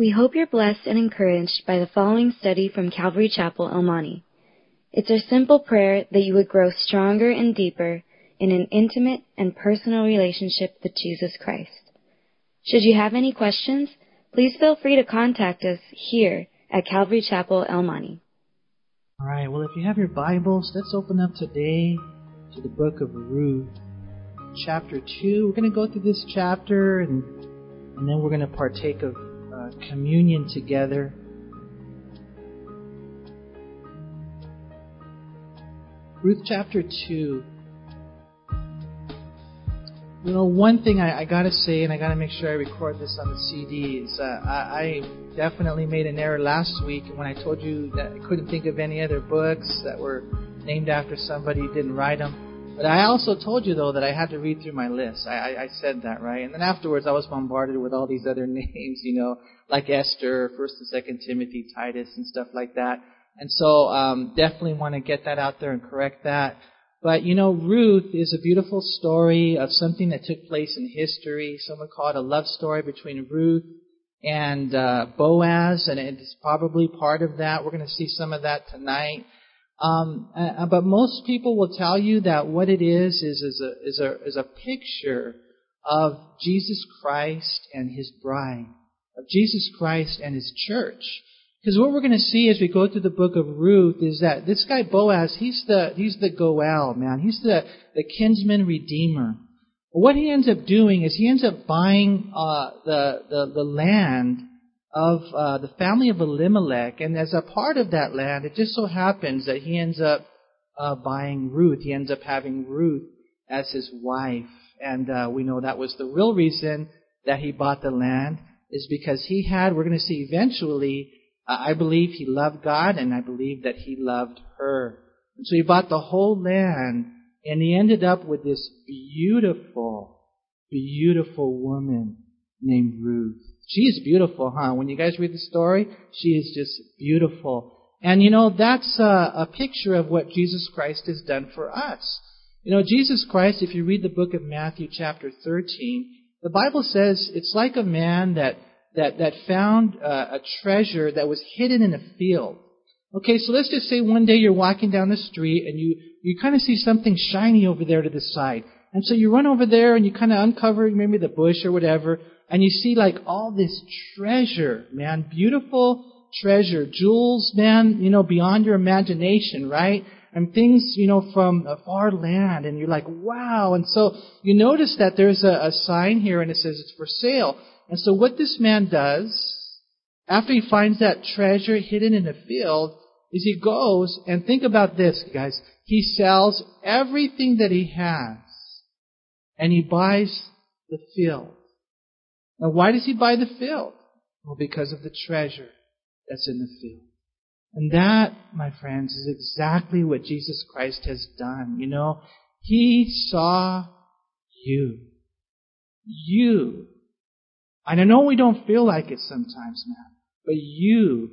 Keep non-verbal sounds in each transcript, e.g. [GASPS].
We hope you're blessed and encouraged by the following study from Calvary Chapel, El Monte. It's our simple prayer that you would grow stronger and deeper in an intimate and personal relationship with Jesus Christ. Should you have any questions, please feel free to contact us here at Calvary Chapel, El Monte. All right, well, if you have your Bibles, let's open up today to the book of Ruth, chapter 2. We're going to go through this chapter and, and then we're going to partake of communion together. Ruth chapter 2. You know, one thing I, I gotta say, and I gotta make sure I record this on the CD, is uh, I, I definitely made an error last week when I told you that I couldn't think of any other books that were named after somebody who didn't write them. But I also told you though that I had to read through my list. I, I, I said that right, and then afterwards I was bombarded with all these other [LAUGHS] names, you know, like Esther, First and Second Timothy, Titus, and stuff like that. And so um, definitely want to get that out there and correct that. But you know, Ruth is a beautiful story of something that took place in history. Some would call it a love story between Ruth and uh, Boaz, and it's probably part of that. We're going to see some of that tonight. Um, uh, but most people will tell you that what it is is is a is a is a picture of Jesus Christ and His bride, of Jesus Christ and His church. Because what we're going to see as we go through the book of Ruth is that this guy Boaz, he's the he's the Goel man. He's the the kinsman redeemer. What he ends up doing is he ends up buying uh, the, the the land of uh, the family of Elimelech, and as a part of that land, it just so happens that he ends up uh, buying Ruth. He ends up having Ruth as his wife, and uh, we know that was the real reason that he bought the land is because he had. We're going to see eventually I believe he loved God and I believe that he loved her. And so he bought the whole land and he ended up with this beautiful, beautiful woman named Ruth. She is beautiful, huh? When you guys read the story, she is just beautiful. And you know, that's a, a picture of what Jesus Christ has done for us. You know, Jesus Christ, if you read the book of Matthew chapter 13, the Bible says it's like a man that that, that found uh, a treasure that was hidden in a field. Okay, so let's just say one day you're walking down the street and you, you kind of see something shiny over there to the side. And so you run over there and you kind of uncover maybe the bush or whatever, and you see like all this treasure, man, beautiful treasure, jewels, man, you know, beyond your imagination, right? And things, you know, from a far land, and you're like, wow. And so you notice that there's a, a sign here and it says it's for sale. And so what this man does, after he finds that treasure hidden in a field, is he goes and think about this, guys. He sells everything that he has and he buys the field. Now why does he buy the field? Well, because of the treasure that's in the field. And that, my friends, is exactly what Jesus Christ has done. You know, He saw you. You and I know we don't feel like it sometimes, man, but you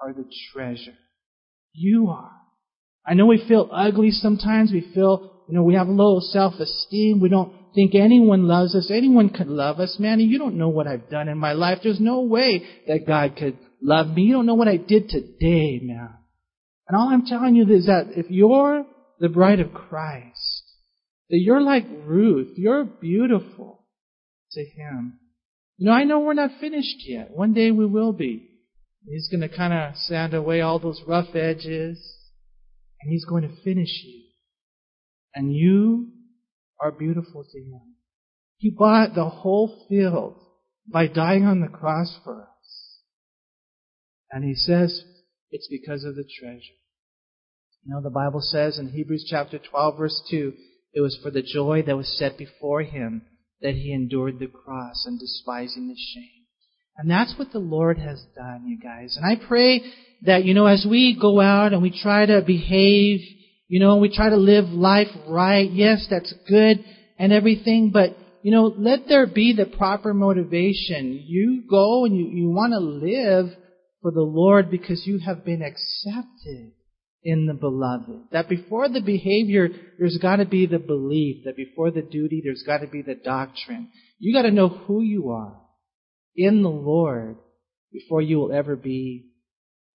are the treasure. You are. I know we feel ugly sometimes. We feel, you know, we have low self-esteem. We don't think anyone loves us. Anyone could love us. Man, you don't know what I've done in my life. There's no way that God could love me. You don't know what I did today, man. And all I'm telling you is that if you're the bride of Christ, that you're like Ruth, you're beautiful to Him. You know, I know we're not finished yet. One day we will be. He's going to kind of sand away all those rough edges, and He's going to finish you. And you are beautiful to Him. He bought the whole field by dying on the cross for us. And He says it's because of the treasure. You know, the Bible says in Hebrews chapter 12 verse 2, it was for the joy that was set before Him that he endured the cross and despising the shame. And that's what the Lord has done, you guys. And I pray that, you know, as we go out and we try to behave, you know, we try to live life right, yes, that's good and everything, but, you know, let there be the proper motivation. You go and you, you want to live for the Lord because you have been accepted in the beloved. That before the behavior, there's got to be the belief. That before the duty, there's got to be the doctrine. You got to know who you are in the Lord. before you will ever be,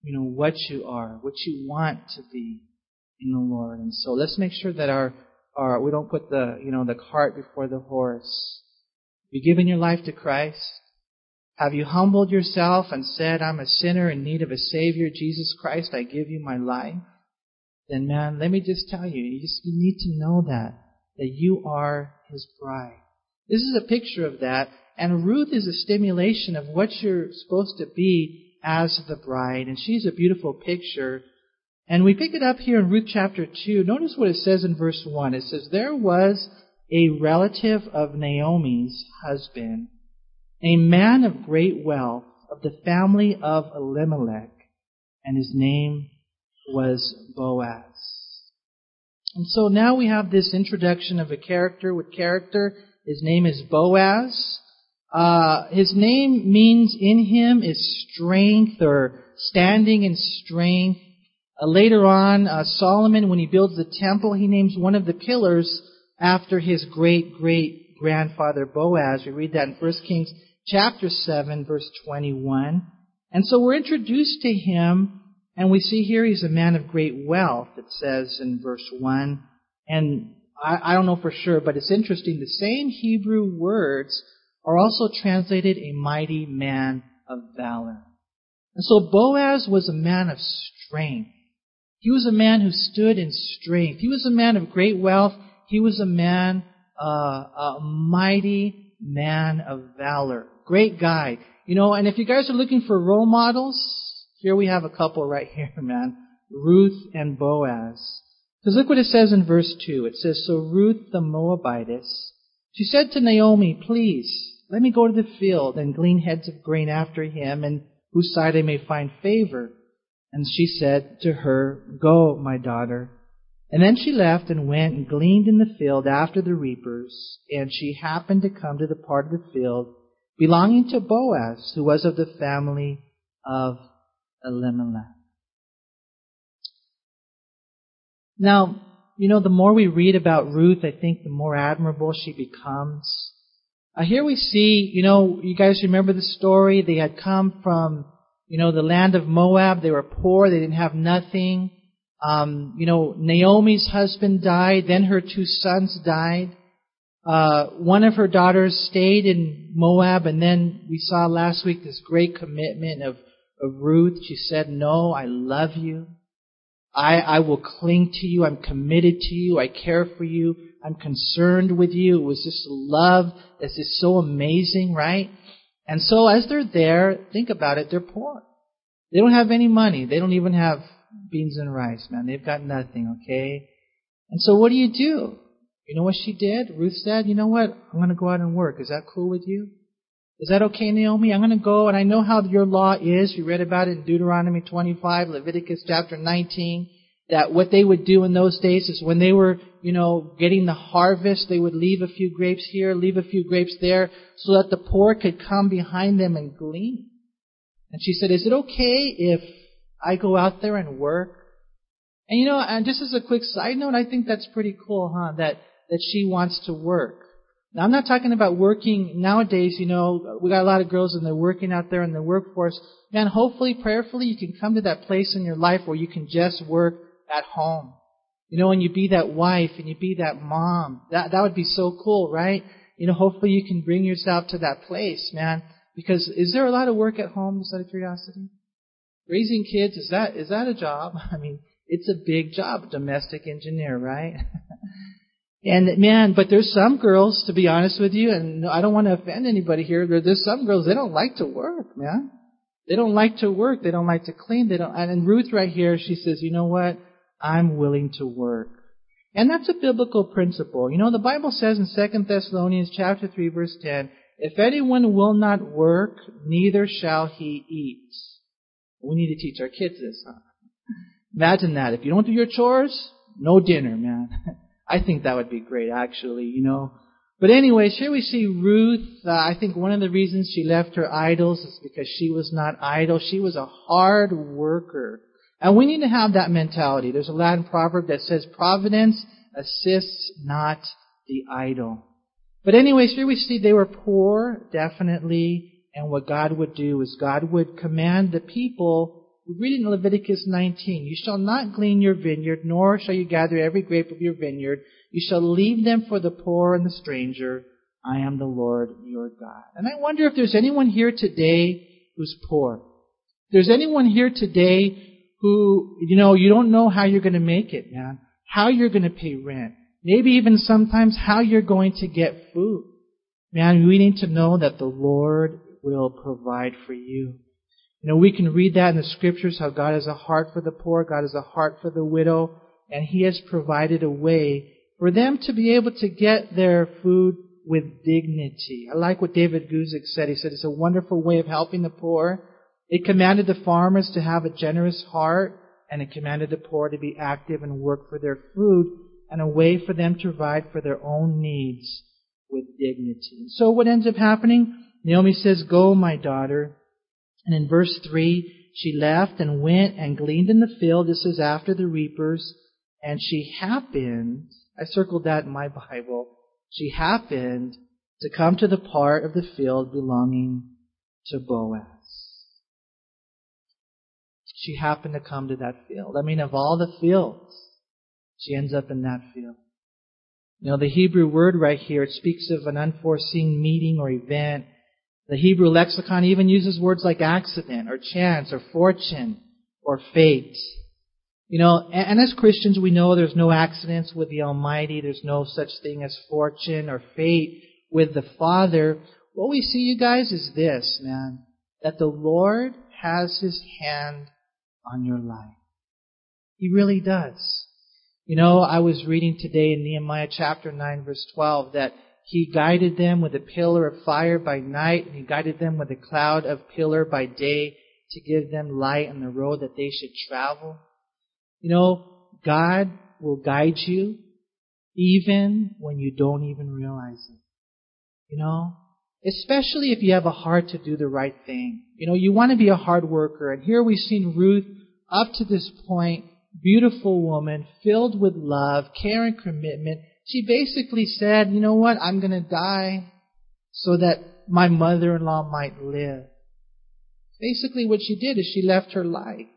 you know, what you are, what you want to be in the Lord. And so let's make sure that our, our, we don't put the, you know, the cart before the horse. Have you given your life to Christ? Have you humbled yourself and said, I'm a sinner in need of a Savior, Jesus Christ, I give you my life? Then man, let me just tell you, you just you need to know that, that you are His bride. This is a picture of that, and Ruth is a stimulation of what you're supposed to be as the bride, and she's a beautiful picture. And we pick it up here in Ruth chapter 2. Notice what it says in verse 1. It says, There was a relative of Naomi's husband a man of great wealth of the family of Elimelech, and his name was Boaz. And so now we have this introduction of a character with character. His name is Boaz. Uh, his name means in him is strength or standing in strength. Uh, later on, uh, Solomon, when he builds the temple, he names one of the pillars after his great great grandfather Boaz. We read that in 1 Kings chapter 7, verse 21. And so we're introduced to him, and we see here he's a man of great wealth, it says in verse 1. And I, I don't know for sure, but it's interesting. The same Hebrew words are also translated a mighty man of valor. And so Boaz was a man of strength. He was a man who stood in strength. He was a man of great wealth. He was a man, uh, a mighty man of valor. Great guy. You know, and if you guys are looking for role models, here we have a couple right [LAUGHS] here, man. Ruth and Boaz. Because look what it says in verse 2. It says, So Ruth the Moabitess, she said to Naomi, Please, let me go to the field and glean heads of grain after him, and whose side I may find favor. And she said to her, Go, my daughter. And then she left and went and gleaned in the field after the reapers, and she happened to come to the part of the field belonging to Boaz, who was of the family of Elimelech. Now, you know, the more we read about Ruth, I think the more admirable she becomes. Uh, here we see, you know, you guys remember the story? They had come from, you know, the land of Moab. They were poor. They didn't have nothing. Um, you know, Naomi's husband died. Then her two sons died. Uh, one of her daughters stayed in Moab, and then we saw last week this great commitment of, of Ruth. She said, No, I love you. I, I will cling to you. I'm committed to you. I care for you. I'm concerned with you. It was just love that's just so amazing, right? And so as they're there, think about it, they're poor. They don't have any money. They don't even have beans and rice, man. They've got nothing, okay? And so what do you do? You know what she did? Ruth said, you know what? I'm going to go out and work. Is that cool with you? Is that okay, Naomi? I'm going to go, and I know how your law is. We read about it in Deuteronomy 25, Leviticus chapter 19, that what they would do in those days is when they were, you know, getting the harvest, they would leave a few grapes here, leave a few grapes there, so that the poor could come behind them and glean. And she said, is it okay if I go out there and work? And you know, and just as a quick side note, I think that's pretty cool, huh? That that she wants to work. Now, I'm not talking about working nowadays, you know, we got a lot of girls and they're working out there in the workforce. Man, hopefully, prayerfully, you can come to that place in your life where you can just work at home. You know, and you be that wife and you be that mom. That, that would be so cool, right? You know, hopefully you can bring yourself to that place, man. Because is there a lot of work at home, just out of curiosity? Raising kids, is that, is that a job? [LAUGHS] I mean, it's a big job, domestic engineer, right? [LAUGHS] And man, but there's some girls, to be honest with you, and I don't want to offend anybody here, there's some girls, they don't like to work, man. They don't like to work. They don't like to clean. They don't, and Ruth right here, she says, you know what? I'm willing to work. And that's a biblical principle. You know, the Bible says in 2 Thessalonians chapter 3 verse 10, if anyone will not work, neither shall he eat. We need to teach our kids this, huh? Imagine that. If you don't do your chores, no dinner, man. [LAUGHS] I think that would be great, actually, you know. But anyways, here we see Ruth. Uh, I think one of the reasons she left her idols is because she was not idle. She was a hard worker. And we need to have that mentality. There's a Latin proverb that says, providence assists not the idle. But anyways, here we see they were poor, definitely, And what God would do is God would command the people, we read in Leviticus 19, you shall not glean your vineyard, nor shall you gather every grape of your vineyard. You shall leave them for the poor and the stranger. I am the Lord your God. And I wonder if there's anyone here today who's poor. If there's anyone here today who, you know, you don't know how you're going to make it, man. How you're going to pay rent. Maybe even sometimes how you're going to get food. Man, we need to know that the Lord will provide for you. You know, we can read that in the scriptures how God has a heart for the poor, God has a heart for the widow, and He has provided a way for them to be able to get their food with dignity. I like what David Guzik said. He said it's a wonderful way of helping the poor. It commanded the farmers to have a generous heart, and it commanded the poor to be active and work for their food, and a way for them to provide for their own needs with dignity. So what ends up happening? Naomi says, Go, my daughter. And in verse 3, she left and went and gleaned in the field. This is after the reapers. And she happened, I circled that in my [LAUGHS] Bible, she happened to come to the part of the field belonging to Boaz. She happened to come to that field. I mean, of all the fields, she ends up in that field. You know, the Hebrew word right here, it speaks of an unforeseen meeting or event. The Hebrew lexicon even uses words like accident or chance or fortune or fate. You know, and, as Christians we know there's no accidents with the Almighty. There's no such thing as fortune or fate with the Father. What we see, you guys, is this, man. That the Lord has His hand on your life. He really does. You know, I was reading today in Nehemiah chapter 9 verse 12 that he guided them with a pillar of fire by night and he guided them with a cloud of pillar by day to give them light on the road that they should travel. You know, God will guide you even when you don't even realize it. You know, especially if you have a heart to do the right thing. You know, you want to be a hard worker and here we've seen Ruth up to this point beautiful woman, filled with love, care, and commitment. She basically said, you know what, I'm going to die so that my mother-in-law might live. Basically what she did is she left her life.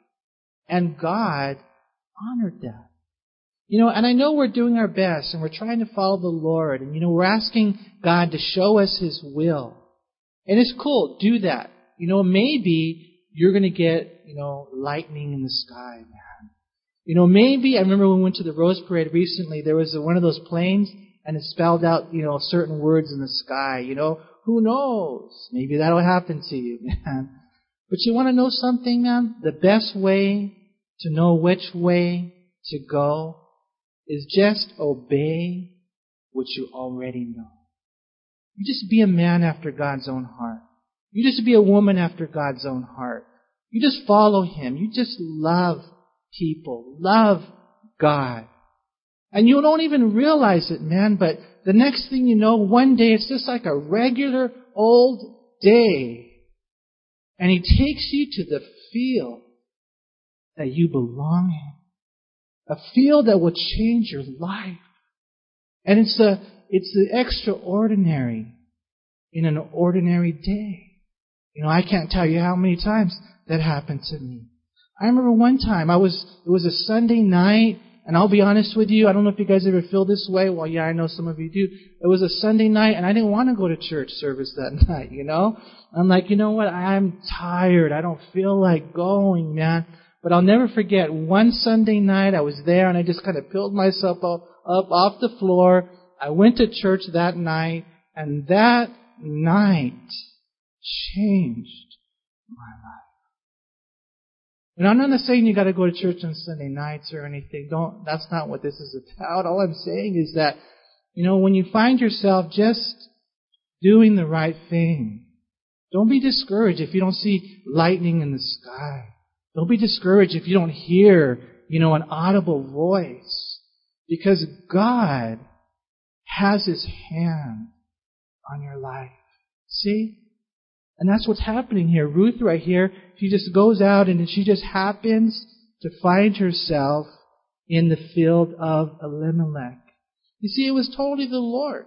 And God honored that. You know, and I know we're doing our best and we're trying to follow the Lord and you know, we're asking God to show us His will. And it's cool, do that. You know, maybe you're gonna get, you know, lightning in the sky, man. You know, maybe, I remember when we went to the Rose Parade recently, there was one of those planes and it spelled out, you know, certain words in the sky, you know. Who knows? Maybe that'll happen to you, [LAUGHS] man. But you want to know something, man? The best way to know which way to go is just obey what you already know. You just be a man after God's own heart. You just be a woman after God's own heart. You just follow Him. You just love people. Love God. And you don't even realize it, man, but the next thing you know, one day it's just like a regular old day. And He takes you to the field that you belong in. A field that will change your life. And it's the, it's the extraordinary in an ordinary day. You know, I can't tell you how many times that happened to me. I remember one time I was, it was a Sunday night, and I'll be honest with you, I don't know if you guys ever feel this way. Well, yeah, I know some of you do. It was a Sunday night, and I didn't want to go to church service that [LAUGHS] night, you know? I'm like, you know what? I'm tired. I don't feel like going, man. But I'll never forget one Sunday night I was there and I just kind of peeled myself up, off the floor. I went to church that night and that night changed my. And I'm not saying you gotta go to church on Sunday nights or anything. Don't, that's not what this is about. All I'm saying is that, you know, when you find yourself just doing the right thing, don't be discouraged if you don't see lightning in the sky. Don't be discouraged if you don't hear, you know, an audible voice. Because God has His hand on your life. See? And that's what's happening here. Ruth right here, she just goes out and she just happens to find herself in the field of Elimelech. You see, it was totally the Lord.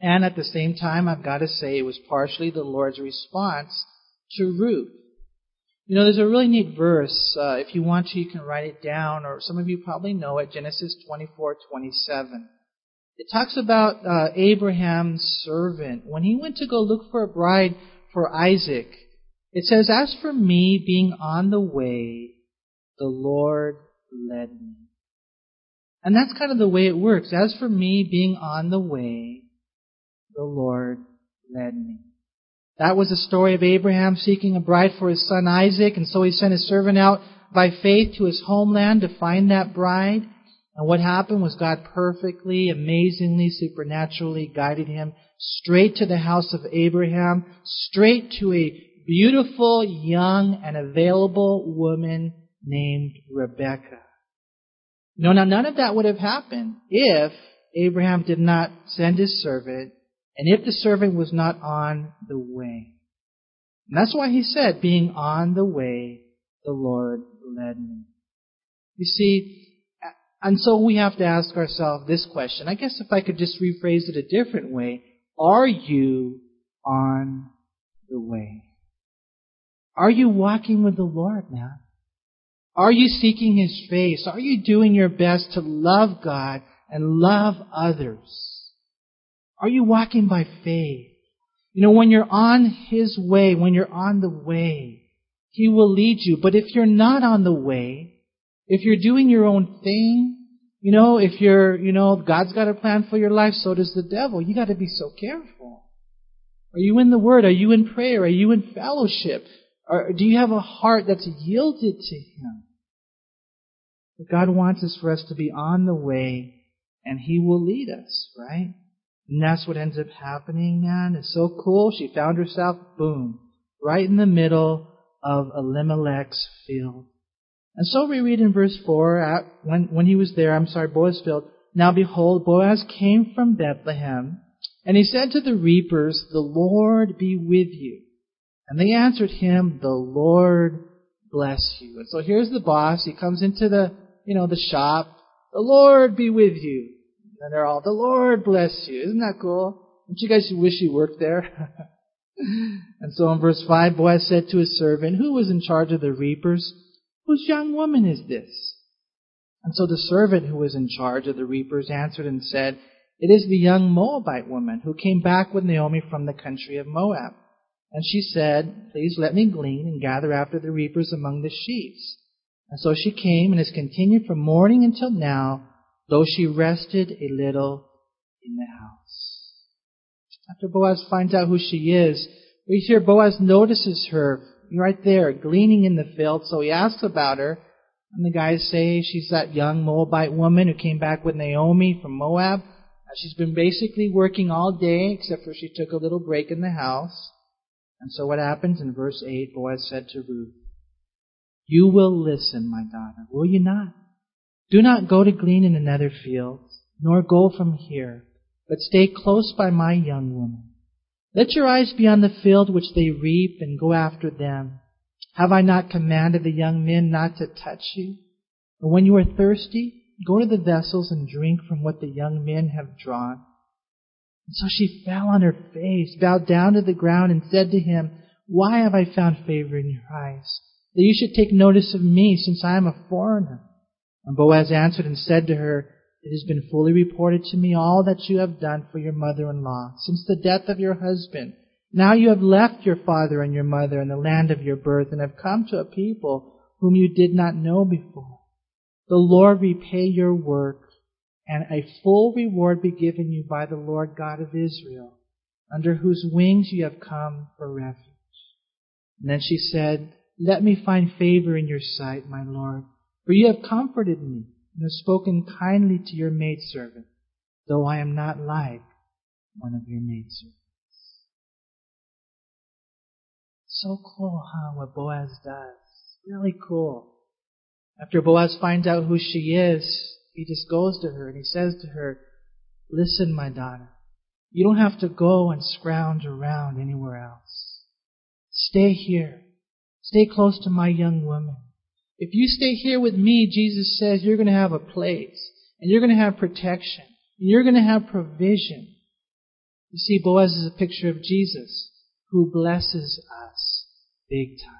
And at the same time, I've got to say it was partially the Lord's response to Ruth. You know, there's a really neat verse. Uh, if you want to, you can write it down, or some of you probably know it. Genesis 24:27. It talks about uh, Abraham's servant when he went to go look for a bride for Isaac. It says, "As for me, being on the way, the Lord led me." And that's kind of the way it works. As for me, being on the way, the Lord led me. That was the story of Abraham seeking a bride for his son Isaac, and so he sent his servant out by faith to his homeland to find that bride. And what happened was God perfectly, amazingly, supernaturally guided him straight to the house of Abraham, straight to a beautiful, young, and available woman named Rebecca. No, now none of that would have happened if Abraham did not send his servant and if the servant was not on the way. And that's why he said, being on the way, the Lord led me. You see, and so we have to ask ourselves this question. I guess if I could just rephrase it a different way, are you on the way? Are you walking with the Lord now? Are you seeking His face? Are you doing your best to love God and love others? Are you walking by faith? You know, when you're on His way, when you're on the way, He will lead you. But if you're not on the way, if you're doing your own thing, you know, if you're, you know, God's got a plan for your life, so does the devil. You gotta be so careful. Are you in the Word? Are you in prayer? Are you in fellowship? Or do you have a heart that's yielded to Him? But God wants us for us to be on the way, and He will lead us, right? And that's what ends up happening, man. It's so cool. She found herself, boom, right in the middle of Elimelech's field. And so we read in verse 4, at, when, when he was there, I'm sorry, Boaz field, Now behold, Boaz came from Bethlehem, and he said to the reapers, The Lord be with you. And they answered him, The Lord bless you. And so here's the boss. He comes into the, you know, the shop. The Lord be with you. And they're all, the Lord bless you. Isn't that cool? Don't you guys wish you worked there? [LAUGHS] and so in verse 5, Boaz said to his servant, who was in charge of the reapers, whose young woman is this? And so the servant who was in charge of the reapers answered and said, It is the young Moabite woman who came back with Naomi from the country of Moab. And she said, Please let me glean and gather after the reapers among the sheaves. And so she came and has continued from morning until now though she rested a little in the house. After Boaz finds out who she is, we hear Boaz notices her right there, gleaning in the field, so he asks about her. And the guys say she's that young Moabite woman who came back with Naomi from Moab. She's been basically working all day, except for she took a little break in the house. And so what happens in verse 8, Boaz said to Ruth, You will listen, my daughter, will you not? Do not go to glean in another field, nor go from here, but stay close by my young woman. Let your eyes be on the field which they reap, and go after them. Have I not commanded the young men not to touch you? And when you are thirsty, go to the vessels and drink from what the young men have drawn. And so she fell on her face, bowed down to the ground, and said to him, Why have I found favor in your eyes, that you should take notice of me, since I am a foreigner? And Boaz answered and said to her, It has been fully reported to me all that you have done for your mother-in-law since the death of your husband. Now you have left your father and your mother and the land of your birth and have come to a people whom you did not know before. The Lord repay your work and a full reward be given you by the Lord God of Israel, under whose wings you have come for refuge. And then she said, Let me find favor in your sight, my Lord for you have comforted me and have spoken kindly to your maidservant, though I am not like one of your maidservants. So cool, huh, what Boaz does. Really cool. After Boaz finds out who she is, he just goes to her and he says to her, Listen, my daughter, you don't have to go and scrounge around anywhere else. Stay here. Stay close to my young woman. If you stay here with me, Jesus says, you're going to have a place, and you're going to have protection, and you're going to have provision. You see, Boaz is a picture of Jesus who blesses us big time.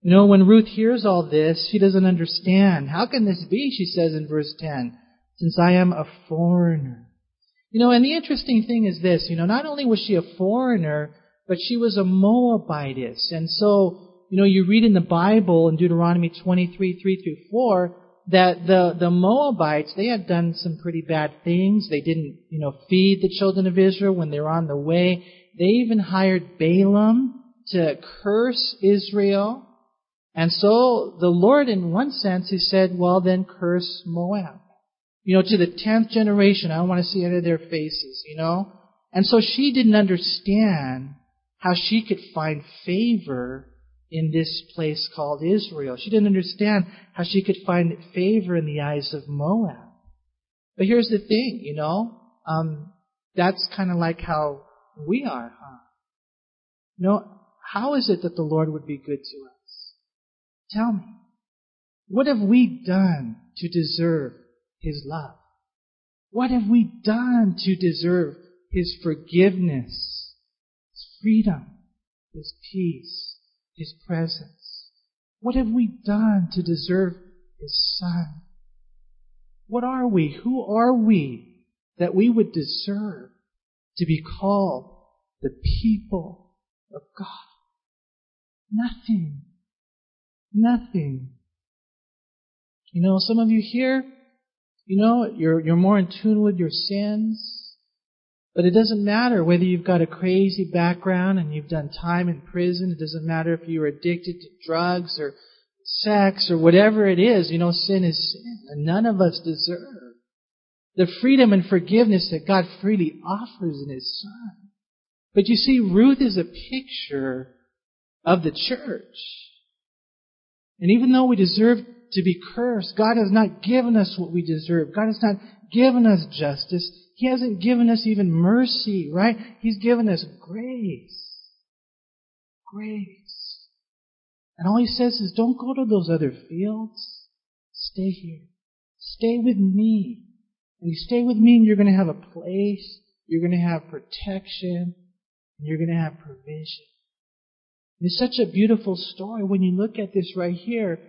You know, when Ruth hears all this, she doesn't understand. How can this be, she says in verse 10, since I am a foreigner? You know, and the interesting thing is this, you know, not only was she a foreigner, but she was a Moabitess. And so, you know, you read in the Bible in Deuteronomy 23, 3 through 4, that the, the Moabites, they had done some pretty bad things. They didn't, you know, feed the children of Israel when they were on the way. They even hired Balaam to curse Israel. And so the Lord, in one sense, he said, well, then curse Moab. You know, to the tenth generation, I don't want to see any of their faces, you know? And so she didn't understand how she could find favor in this place called Israel. She didn't understand how she could find favor in the eyes of Moab. But here's the thing, you know, um, that's kind of like how we are, huh? You know, how is it that the Lord would be good to us? Tell me. What have we done to deserve His love? What have we done to deserve His forgiveness, His freedom, His peace? His presence? What have we done to deserve His Son? What are we? Who are we that we would deserve to be called the people of God? Nothing. Nothing. You know, some of you here, you know, you're, you're more in tune with your sins. But it doesn't matter whether you've got a crazy background and you've done time in prison. It doesn't matter if you're addicted to drugs or sex or whatever it is. You know, sin is sin. And none of us deserve the freedom and forgiveness that God freely offers in His Son. But you see, Ruth is a picture of the church. And even though we deserve to be cursed, God has not given us what we deserve. God has not given us justice. He hasn't given us even mercy, right? He's given us grace. Grace. And all he says is, don't go to those other fields. Stay here. Stay with me. And you stay with me and you're going to have a place. You're going to have protection. And you're going to have provision. It's such a beautiful story when you look at this right here.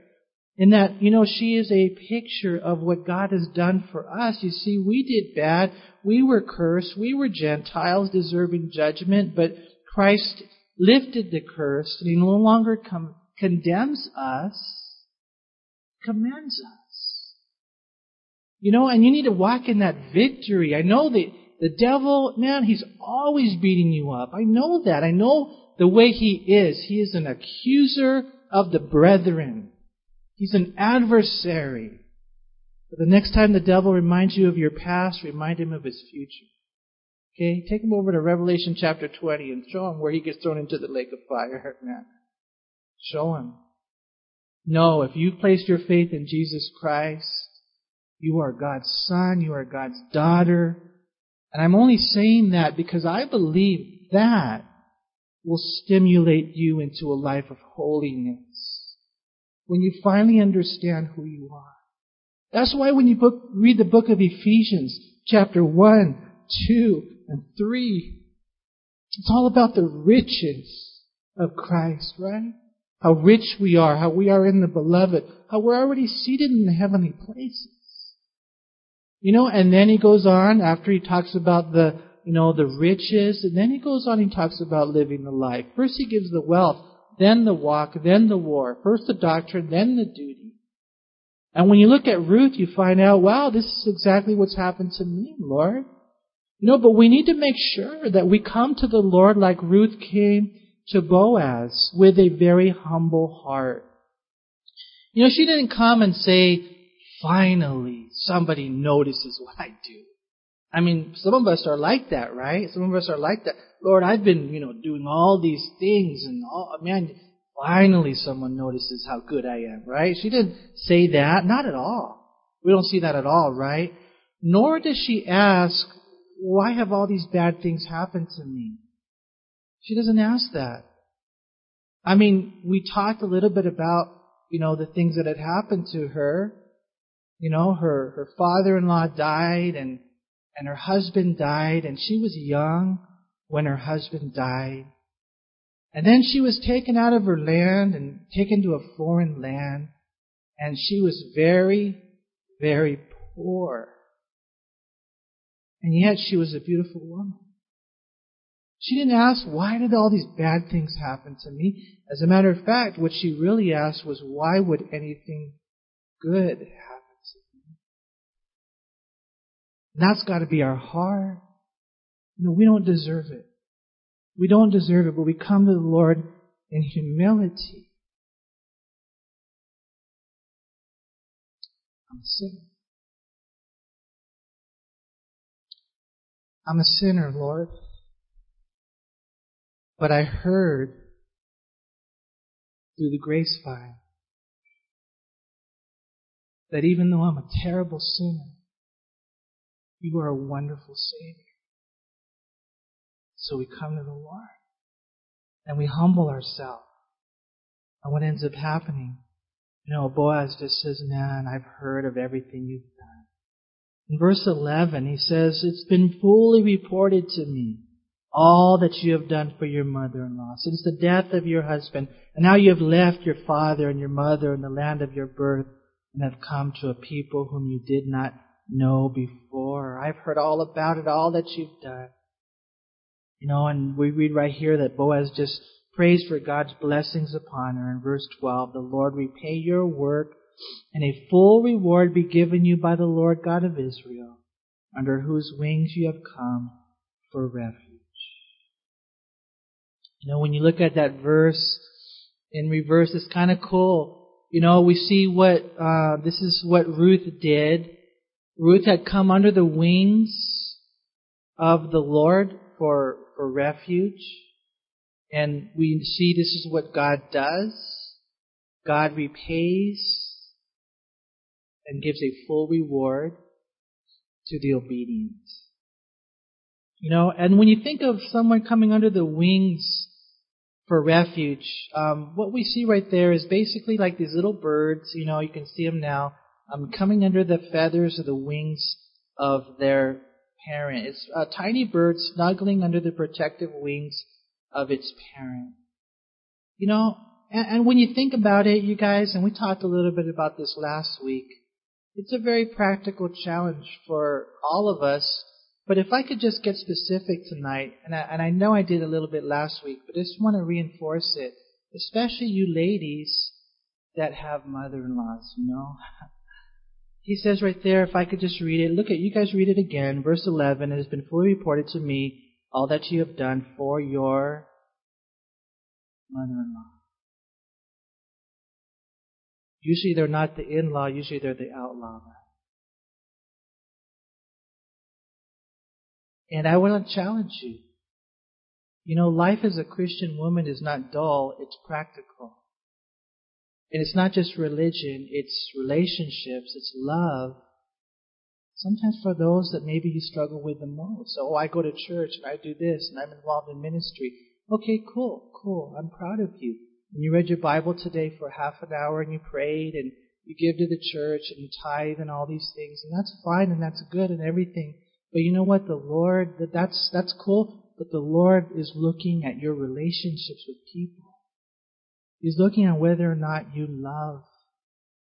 In that, you know, she is a picture of what God has done for us. You see, we did bad. We were cursed. We were Gentiles deserving judgment, but Christ lifted the curse and He no longer com- condemns us, commends us. You know, and you need to walk in that victory. I know that the devil, man, he's always beating you up. I know that. I know the way he is. He is an accuser of the brethren. He's an adversary. But the next time the devil reminds you of your past, remind him of his future. Okay? Take him over to Revelation chapter 20 and show him where he gets thrown into the lake of fire, [LAUGHS] man. Show him. No, if you've placed your faith in Jesus Christ, you are God's son, you are God's daughter. And I'm only saying that because I believe that will stimulate you into a life of holiness when you finally understand who you are. That's why when you book, read the book of Ephesians, chapter 1, 2, and 3, it's all about the riches of Christ, right? How rich we are, how we are in the beloved, how we're already seated in the heavenly places. You know, and then he goes on after he talks about the, you know, the riches, and then he goes on and talks about living the life. First he gives the wealth then the walk, then the war. First the doctrine, then the duty. And when you look at Ruth, you find out, wow, this is exactly what's happened to me, Lord. You know, but we need to make sure that we come to the Lord like Ruth came to Boaz with a very humble heart. You know, she didn't come and say, finally, somebody notices what I do. I mean, some of us are like that, right? Some of us are like that. Lord, I've been, you know, doing all these things and all, man, finally someone notices how good I am, right? She didn't say that. Not at all. We don't see that at all, right? Nor does she ask, why have all these bad things happened to me? She doesn't ask that. I mean, we talked a little bit about, you know, the things that had happened to her. You know, her, her father-in-law died and and her husband died, and she was young when her husband died. And then she was taken out of her land and taken to a foreign land, and she was very, very poor. And yet she was a beautiful woman. She didn't ask, why did all these bad things happen to me? As a matter of fact, what she really asked was, why would anything good happen to me? And that's got to be our heart. You know, we don't deserve it. We don't deserve it, but we come to the Lord in humility. I'm a sinner. I'm a sinner, Lord. But I heard through the grace file that even though I'm a terrible sinner, you are a wonderful Savior. So we come to the Lord and we humble ourselves. And what ends up happening, you know, Boaz just says, man, I've heard of everything you've done. In verse 11, he says, it's been fully reported to me all that you have done for your mother-in-law since the death of your husband, and now you have left your father and your mother and the land of your birth and have come to a people whom you did not know before. I've heard all about it, all that you've done. You know, and we read right here that Boaz just prays for God's blessings upon her. In verse 12, the Lord repay your work and a full reward be given you by the Lord God of Israel, under whose wings you have come for refuge. You know, when you look at that verse in reverse, it's kind of cool. You know, we see what, uh, this is what Ruth did. Ruth had come under the wings of the Lord for, for refuge. And we see this is what God does. God repays and gives a full reward to the obedient. You know, and when you think of someone coming under the wings for refuge. Um, what we see right there is basically like these little birds. You know, you can see them now um, coming under the feathers or the wings of their parent. It's a tiny bird snuggling under the protective wings of its parent. You know, and, and when you think about it, you guys, and we talked a little bit about this last week, it's a very practical challenge for all of us but if I could just get specific tonight, and I, and I know I did a little bit last week, but I just want to reinforce it, especially you ladies that have mother-in-laws, you know. [LAUGHS] he says right there, if I could just read it, look at, you guys read it again, verse 11, it has been fully reported to me all that you have done for your mother-in-law. Usually they're not the in-law, usually they're the outlaw. And I want to challenge you. You know, life as a Christian woman is not dull, it's practical. And it's not just religion, it's relationships, it's love. Sometimes for those that maybe you struggle with the most. So, Oh, I go to church and I do this and I'm involved in ministry. Okay, cool, cool. I'm proud of you. And you read your Bible today for half an hour and you prayed and you give to the church and you tithe and all these things. And that's fine and that's good and everything. But you know what? The Lord, that's, that's cool, but the Lord is looking at your relationships with people. He's looking at whether or not you love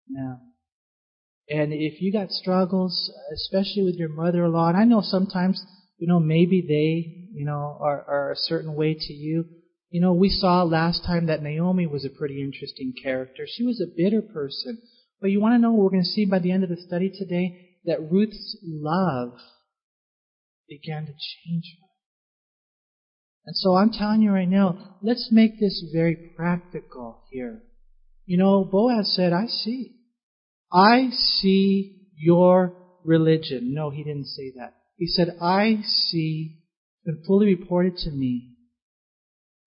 them. And if you got struggles, especially with your mother-in-law, and I know sometimes, you know, maybe they, you know, are, are a certain way to you. You know, we saw last time that Naomi was a pretty interesting character. She was a bitter person. But you want to know what we're going to see by the end of the study today? That Ruth's love began to change her. And so I'm telling you right now, let's make this very practical here. You know, Boaz said, I see. I see your religion. No, he didn't say that. He said, I see, been fully reported to me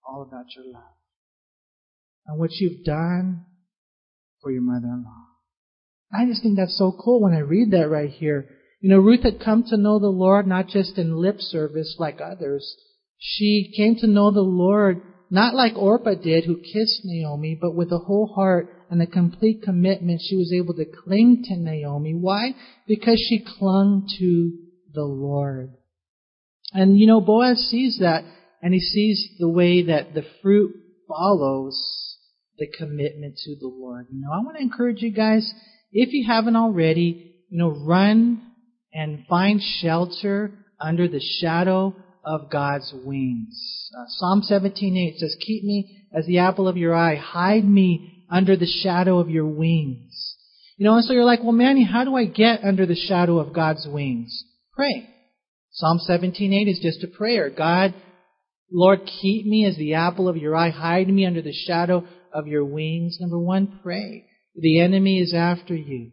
all about your love and what you've done for your mother-in-law. I just think that's so cool when I read that right here. You know, Ruth had come to know the Lord not just in lip service like others. She came to know the Lord not like Orpah did, who kissed Naomi, but with a whole heart and a complete commitment. She was able to cling to Naomi. Why? Because she clung to the Lord. And you know, Boaz sees that and he sees the way that the fruit follows the commitment to the Lord. You know, I want to encourage you guys, if you haven't already, you know, run and find shelter under the shadow of God's wings. Uh, Psalm 17:8 says, "Keep me as the apple of your eye; hide me under the shadow of your wings." You know, and so you're like, "Well, Manny, how do I get under the shadow of God's wings?" Pray. Psalm 17:8 is just a prayer. God, Lord, keep me as the apple of your eye; hide me under the shadow of your wings. Number one, pray. The enemy is after you.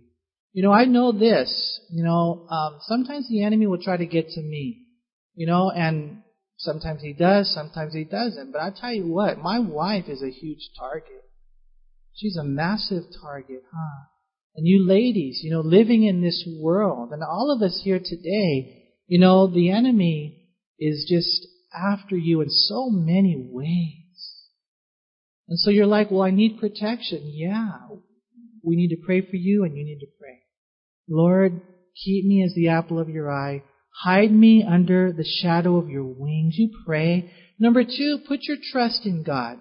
You know, I know this. You know, um, sometimes the enemy will try to get to me. You know, and sometimes he does, sometimes he doesn't. But I tell you what, my wife is a huge target. She's a massive target, huh? And you ladies, you know, living in this world, and all of us here today, you know, the enemy is just after you in so many ways. And so you're like, well, I need protection. Yeah. We need to pray for you and you need to pray. Lord, keep me as the apple of your eye. Hide me under the shadow of your wings. You pray. Number two, put your trust in God.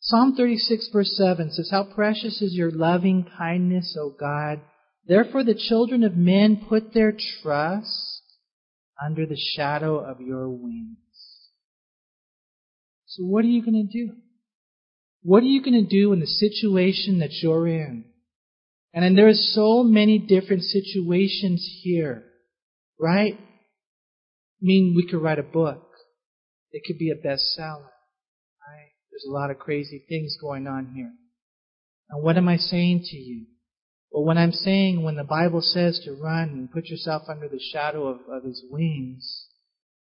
Psalm 36 verse 7 says, How precious is your loving kindness, O God. Therefore the children of men put their trust under the shadow of your wings. So what are you going to do? What are you going to do in the situation that you're in? And then there are so many different situations here, right? Mean, we could write a book. It could be a bestseller. Right? There's a lot of crazy things going on here. And what am I saying to you? Well, when I'm saying, when the Bible says to run and put yourself under the shadow of, of His wings,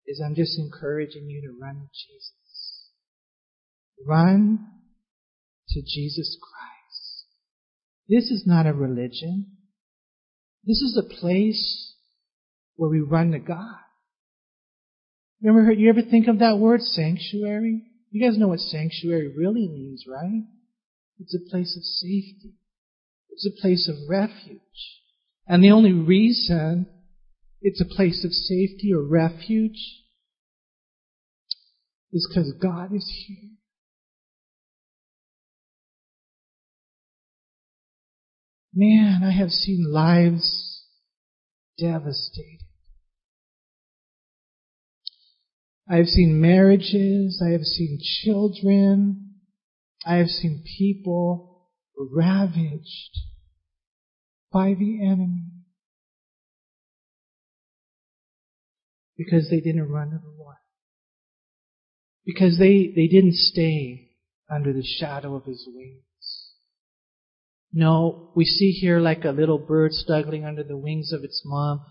is I'm just encouraging you to run to Jesus. Run to Jesus Christ. This is not a religion. This is a place where we run to God. You ever heard, you ever think of that word sanctuary? You guys know what sanctuary really means, right? It's a place of safety. It's a place of refuge. And the only reason it's a place of safety or refuge is because God is here. Man, I have seen lives devastated. I have seen marriages. I have seen children. I have seen people ravaged by the enemy because they didn't run to the Lord. Because they, they didn't stay under the shadow of His wings. No, we see here like a little bird struggling under the wings of its mom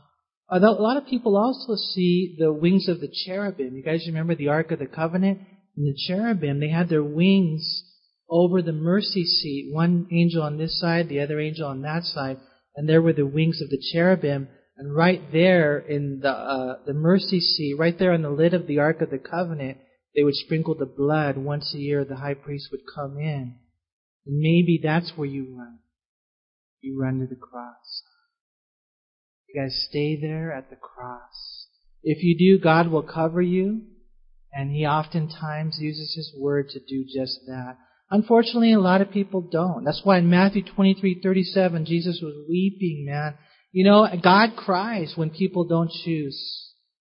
a lot of people also see the wings of the cherubim. You guys remember the Ark of the Covenant? And the cherubim, they had their wings over the mercy seat. One angel on this side, the other angel on that side. And there were the wings of the cherubim. And right there in the, uh, the mercy seat, right there on the lid of the Ark of the Covenant, they would sprinkle the blood. Once a year, the high priest would come in. And maybe that's where you run. You run to the cross. You guys stay there at the cross. If you do, God will cover you, and He oftentimes uses His word to do just that. Unfortunately, a lot of people don't. That's why in Matthew 23:37, Jesus was weeping, man. You know, God cries when people don't choose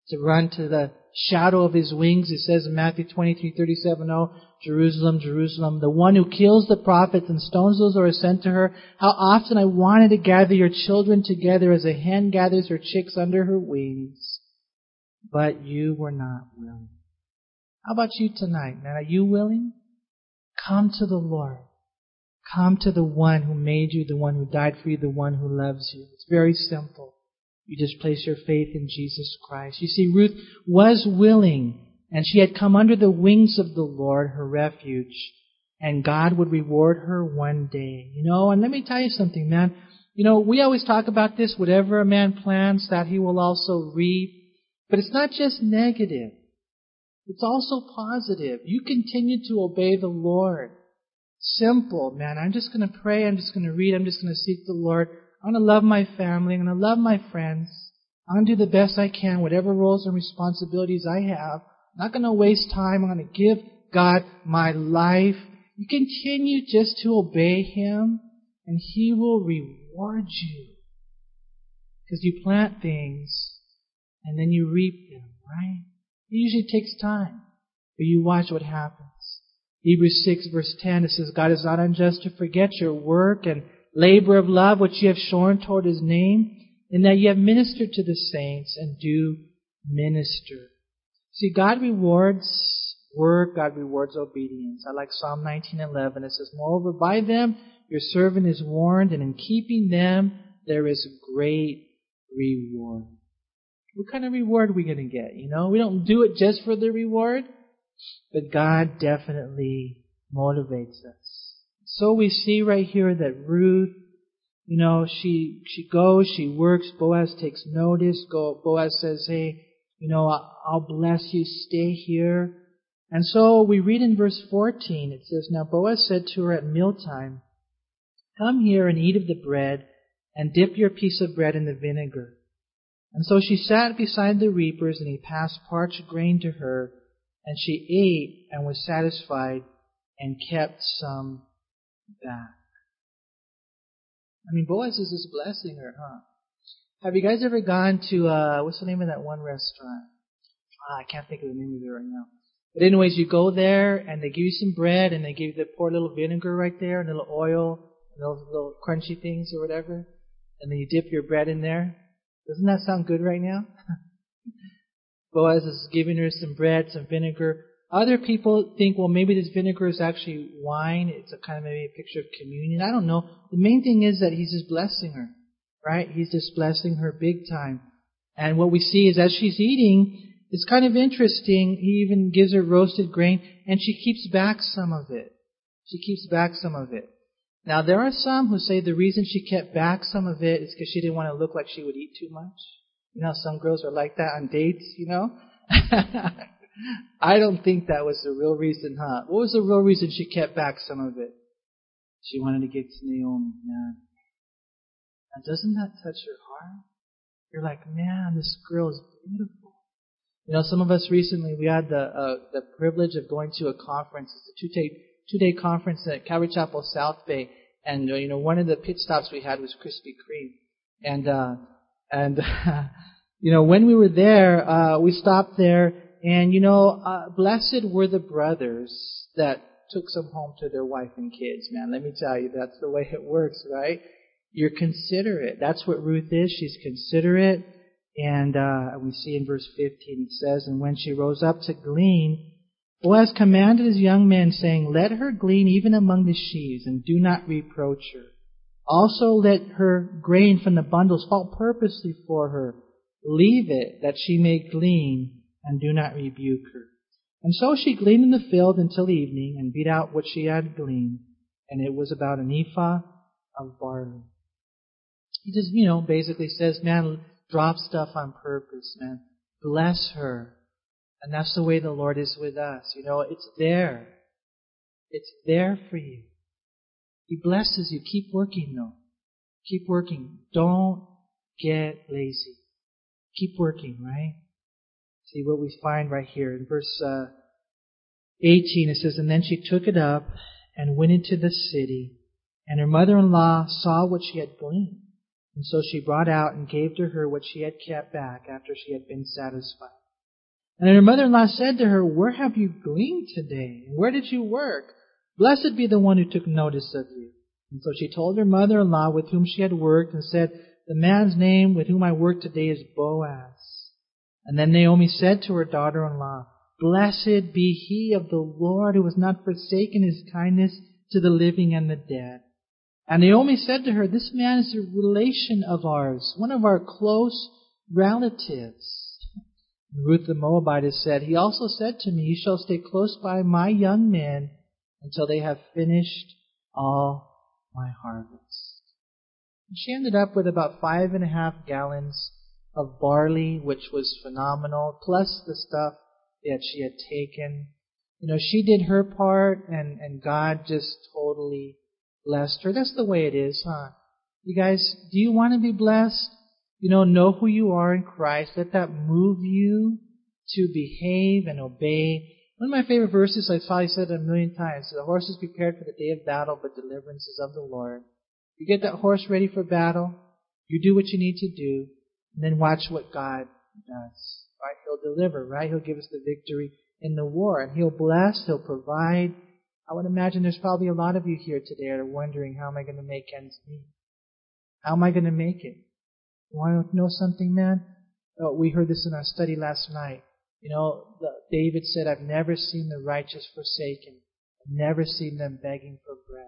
to run to the shadow of His wings. It says in Matthew 23:37, "Oh, Jerusalem, Jerusalem, the one who kills the prophets and stones those who are sent to her. How often I wanted to gather your children together as a hen gathers her chicks under her wings, but you were not willing. How about you tonight, man? Are you willing? Come to the Lord. Come to the one who made you, the one who died for you, the one who loves you. It's very simple. You just place your faith in Jesus Christ. You see, Ruth was willing and she had come under the wings of the Lord, her refuge, and God would reward her one day. You know, and let me tell you something, man. You know, we always talk about this, whatever a man plants, that he will also reap. But it's not just negative. It's also positive. You continue to obey the Lord. Simple, man. I'm just going to pray. I'm just going to read. I'm just going to seek the Lord. I'm going to love my family. I'm going to love my friends. I'm going to do the best I can, whatever roles and responsibilities I have. I'm not going to waste time. I'm going to give God my life. You continue just to obey Him, and He will reward you. Because you plant things, and then you reap them, right? It usually takes time. But you watch what happens. Hebrews 6 verse 10, it says, God is not unjust to forget your work and labor of love which you have shown toward His name, in that you have ministered to the saints and do minister. See, God rewards work, God rewards obedience. I like Psalm 19:11. It says, "Moreover, by them your servant is warned, and in keeping them there is great reward." What kind of reward are we going to get? You know, we don't do it just for the reward, but God definitely motivates us. So we see right here that Ruth you know, she, she goes, she works, Boaz takes notice, Go, Boaz says, hey, you know, I'll bless you, stay here. And so we read in verse 14, it says, Now Boaz said to her at mealtime, Come here and eat of the bread, and dip your piece of bread in the vinegar. And so she sat beside the reapers, and he passed parched grain to her, and she ate and was satisfied, and kept some back. I mean, Boaz is just blessing her, huh? Have you guys ever gone to, uh, what's the name of that one restaurant? Ah, I can't think of the name of it right now. But anyways, you go there and they give you some bread and they give you the pour a little vinegar right there, and a little oil, and those little crunchy things or whatever, and then you dip your bread in there. Doesn't that sound good right now? [LAUGHS] Boaz is giving her some bread, some vinegar. Other people think, well, maybe this vinegar is actually wine. It's a kind of maybe a picture of communion. I don't know. The main thing is that he's just blessing her, right? He's just blessing her big time. And what we see is as she's eating, it's kind of interesting. He even gives her roasted grain, and she keeps back some of it. She keeps back some of it. Now, there are some who say the reason she kept back some of it is because she didn't want to look like she would eat too much. You know, some girls are like that on dates, you know? [LAUGHS] [GASPS] I don't think that was the real reason, huh? What was the real reason she kept back some of it? She wanted to get to Naomi, man. And doesn't that touch your heart? You're like, man, this girl is beautiful. You know, some of us recently, we had the, uh, the privilege of going to a conference. It's a two-day, two-day conference at Calvary Chapel South Bay. And, uh, you know, one of the pit stops we had was Krispy Kreme. And, uh, and, [LAUGHS] you know, when we were there, uh, we stopped there and you know, uh, blessed were the brothers that took some home to their wife and kids, man. Let me tell you, that's the way it works, right? You're considerate. That's what Ruth is. She's considerate. And uh, we see in verse 15 it says, And when she rose up to glean, Boaz commanded his young men, saying, Let her glean even among the sheaves, and do not reproach her. Also let her grain from the bundles fall purposely for her. Leave it, that she may glean and do not rebuke her. And so she gleaned in the field until evening and beat out what she had gleaned, and it was about an ephah of barley. He just, you know, basically says, man, drop stuff on purpose, man. Bless her. And that's the way the Lord is with us. You know, it's there. It's there for you. He blesses you. Keep working though. Keep working. Don't get lazy. Keep working, right? See what we find right here in verse uh, 18. It says, And then she took it up and went into the city, and her mother-in-law saw what she had gleaned. And so she brought out and gave to her what she had kept back after she had been satisfied. And her mother-in-law said to her, Where have you gleaned today? Where did you work? Blessed be the one who took notice of you. And so she told her mother-in-law with whom she had worked and said, The man's name with whom I work today is Boaz. And then Naomi said to her daughter-in-law, Blessed be he of the Lord who has not forsaken his kindness to the living and the dead. And Naomi said to her, This man is a relation of ours, one of our close relatives. And Ruth the Moabitess said, He also said to me, You shall stay close by my young men until they have finished all my harvest. And she ended up with about five and a half gallons of barley, which was phenomenal, plus the stuff that she had taken. You know, she did her part and, and God just totally blessed her. That's the way it is, huh? You guys, do you want to be blessed? You know, know who you are in Christ. Let that move you to behave and obey. One of my favorite verses, I've probably said it a million times, the horse is prepared for the day of battle, but deliverance is of the Lord. You get that horse ready for battle, you do what you need to do, and then watch what God does. Right? He'll deliver, right? He'll give us the victory in the war, and He'll bless, He'll provide. I would imagine there's probably a lot of you here today that are wondering, how am I going to make ends meet? How am I going to make it? You want to know something, man? Oh, we heard this in our study last night. You know, David said, I've never seen the righteous forsaken. I've never seen them begging for bread.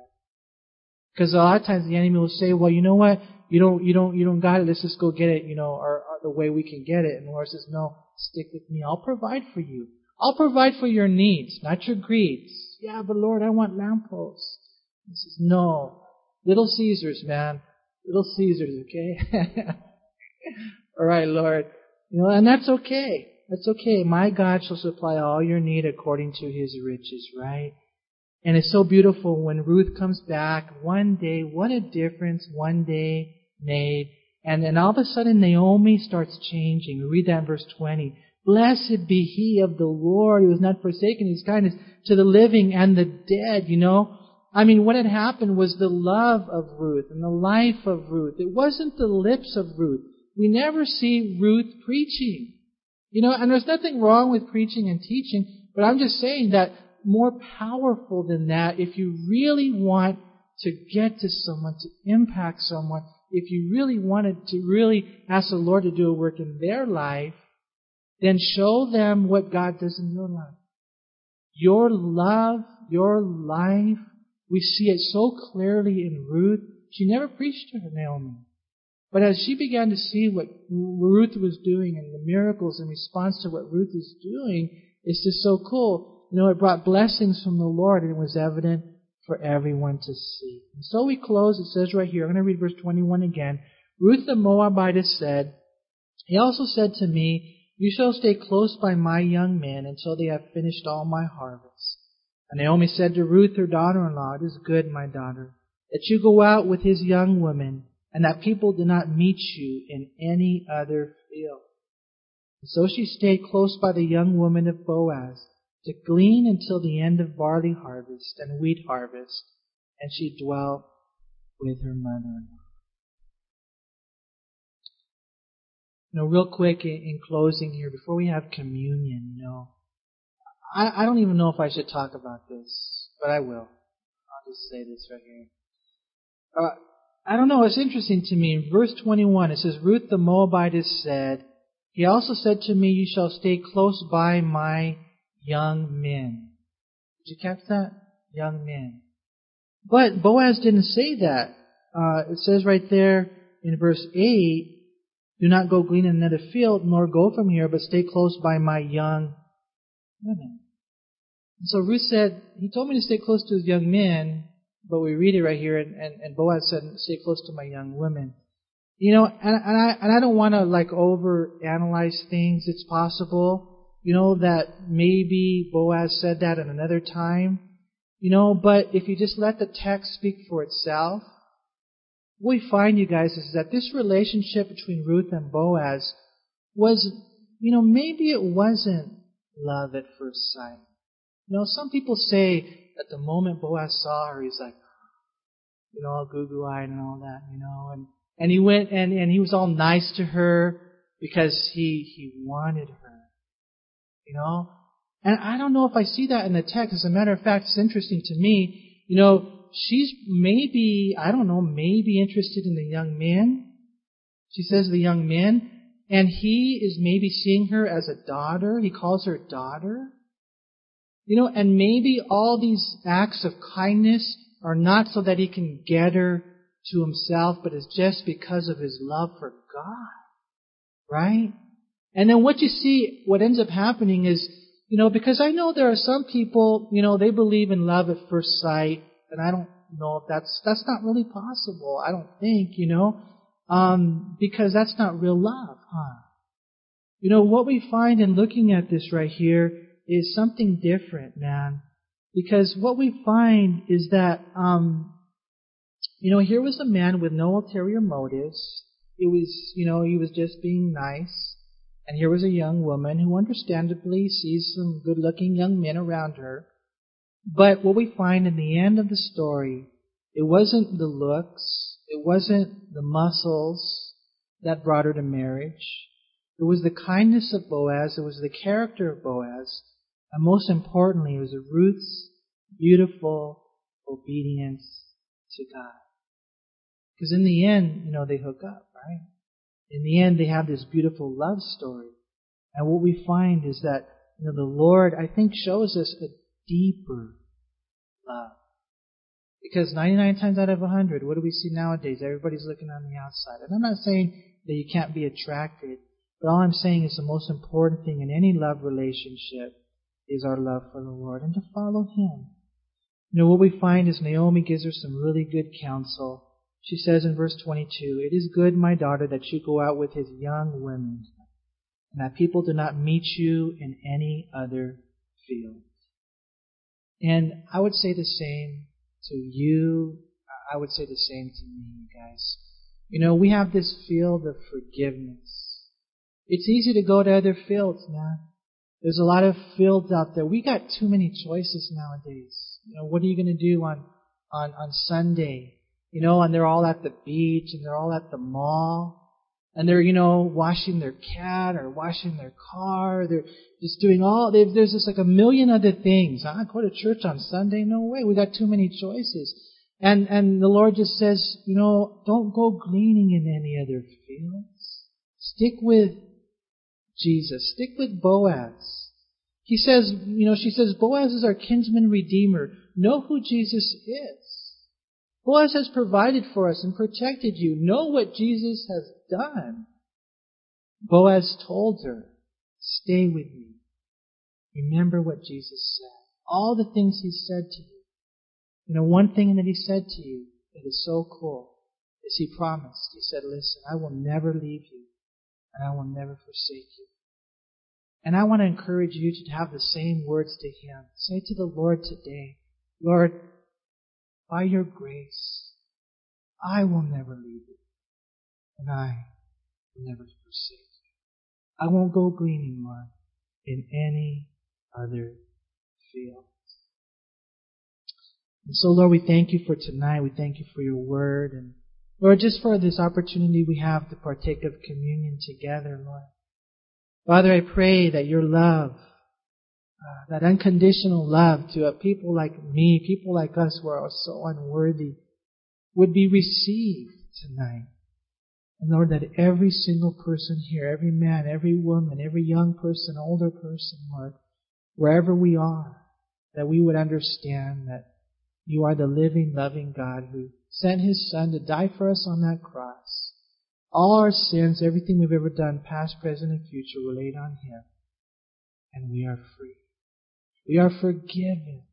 Because a lot of times the enemy will say, well, you know what? You don't, you don't, you don't got it. Let's just go get it, you know, or, or the way we can get it. And the Lord says, no, stick with me. I'll provide for you. I'll provide for your needs, not your greeds. Yeah, but Lord, I want lampposts. He says, no. Little Caesars, man. Little Caesars, okay? [LAUGHS] Alright, Lord. You know, and that's okay. That's okay. My God shall supply all your need according to his riches, right? And it's so beautiful when Ruth comes back one day, what a difference one day made. And then all of a sudden Naomi starts changing. We read that in verse 20. Blessed be he of the Lord who has not forsaken his kindness to the living and the dead, you know. I mean, what had happened was the love of Ruth and the life of Ruth. It wasn't the lips of Ruth. We never see Ruth preaching. You know, and there's nothing wrong with preaching and teaching, but I'm just saying that more powerful than that, if you really want to get to someone, to impact someone, if you really wanted to really ask the Lord to do a work in their life, then show them what God does in your life. Your love, your life, we see it so clearly in Ruth. She never preached to her Naomi. But as she began to see what Ruth was doing and the miracles in response to what Ruth is doing, it's just so cool. You know, it brought blessings from the Lord and it was evident for everyone to see. And so we close. It says right here, I'm going to read verse 21 again. Ruth the Moabitess said, He also said to me, You shall stay close by my young men until they have finished all my harvest. And Naomi said to Ruth, her daughter-in-law, It is good, my daughter, that you go out with his young women and that people do not meet you in any other field. And so she stayed close by the young woman of Boaz to glean until the end of barley harvest and wheat harvest, and she dwelt with her mother-in-law. Know, real quick in, in closing here, before we have communion, you know, I, I don't even know if I should talk about this, but I will. I'll just say this right here. Uh, I don't know, it's interesting to me. In verse 21, it says, Ruth the Moabitess said, He also said to me, You shall stay close by my young men. Did you catch that? Young men. But Boaz didn't say that. Uh, it says right there in verse 8, Do not go glean in another field, nor go from here, but stay close by my young women. And so Ruth said, He told me to stay close to his young men, but we read it right here, and, and, and Boaz said, "Stay close to my young women." You know, and, and I and I don't want to like over analyze things. It's possible, you know, that maybe Boaz said that at another time, you know. But if you just let the text speak for itself, what we find, you guys, is that this relationship between Ruth and Boaz was, you know, maybe it wasn't love at first sight. You know, some people say that the moment Boaz saw her, he's like, you know, all goo goo eyed and all that, you know, and, and he went and, and he was all nice to her because he, he wanted her, you know. And I don't know if I see that in the text. As a matter of fact, it's interesting to me, you know, she's maybe, I don't know, maybe interested in the young man. She says the young man, and he is maybe seeing her as a daughter. He calls her daughter. You know, and maybe all these acts of kindness are not so that he can get her to himself, but it's just because of his love for God. Right? And then what you see, what ends up happening is, you know, because I know there are some people, you know, they believe in love at first sight, and I don't know if that's, that's not really possible. I don't think, you know, um, because that's not real love, huh? You know, what we find in looking at this right here is something different, man. Because what we find is that, um, you know, here was a man with no ulterior motives. It was, you know, he was just being nice. And here was a young woman who understandably sees some good looking young men around her. But what we find in the end of the story, it wasn't the looks, it wasn't the muscles that brought her to marriage. It was the kindness of Boaz, it was the character of Boaz, and most importantly, it was Ruth's beautiful obedience to God. Because in the end, you know, they hook up, right? In the end, they have this beautiful love story. And what we find is that, you know, the Lord, I think, shows us a deeper love. Because 99 times out of 100, what do we see nowadays? Everybody's looking on the outside. And I'm not saying that you can't be attracted, but all I'm saying is the most important thing in any love relationship is our love for the Lord and to follow Him. You know, what we find is Naomi gives her some really good counsel. She says in verse 22, It is good, my daughter, that you go out with his young women, and that people do not meet you in any other field. And I would say the same to you. I would say the same to me, guys. You know, we have this field of forgiveness. It's easy to go to other fields, man. There's a lot of fields out there. We got too many choices nowadays. You know, what are you going to do on, on, on Sunday? You know, and they're all at the beach and they're all at the mall. And they're, you know, washing their cat or washing their car. They're just doing all, there's just like a million other things. I go to church on Sunday? No way. We got too many choices. And, and the Lord just says, you know, don't go gleaning in any other fields. Stick with Jesus. Stick with Boaz. He says, you know, she says, Boaz is our kinsman redeemer. Know who Jesus is. Boaz has provided for us and protected you. Know what Jesus has done. Boaz told her, stay with me. Remember what Jesus said. All the things he said to you. You know, one thing that he said to you that is so cool is he promised. He said, listen, I will never leave you and I will never forsake you. And I want to encourage you to have the same words to Him. Say to the Lord today, Lord, by your grace, I will never leave you, and I will never forsake you. I won't go gleaning, Lord, in any other field. And so, Lord, we thank you for tonight. We thank you for your word. And Lord, just for this opportunity we have to partake of communion together, Lord. Father, I pray that your love, uh, that unconditional love to a people like me, people like us who are so unworthy, would be received tonight. And Lord, that every single person here, every man, every woman, every young person, older person, Lord, wherever we are, that we would understand that you are the living, loving God who sent his son to die for us on that cross. All our sins, everything we've ever done, past, present, and future, were laid on him. And we are free. We are forgiven.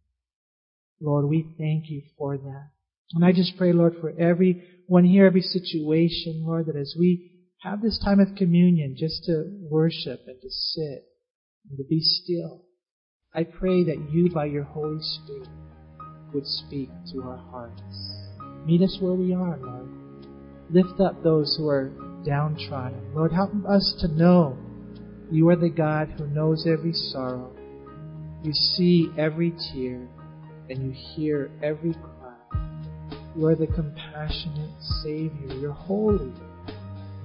Lord, we thank you for that. And I just pray, Lord, for everyone here, every situation, Lord, that as we have this time of communion just to worship and to sit and to be still, I pray that you, by your Holy Spirit, would speak to our hearts. Meet us where we are, Lord. Lift up those who are downtrodden. Lord, help us to know you are the God who knows every sorrow. You see every tear and you hear every cry. You are the compassionate Savior. You're holy.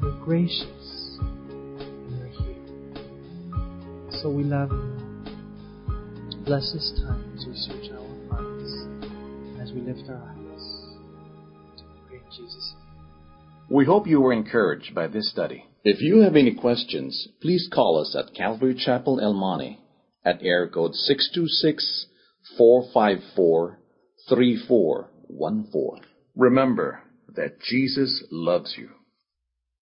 You're gracious. And you're here. So we love you. Bless this time as we search our hearts, as we lift our eyes. To pray in Jesus. We hope you were encouraged by this study. If you have any questions, please call us at Calvary Chapel El Monte at air code 626-454-3414. Remember that Jesus loves you.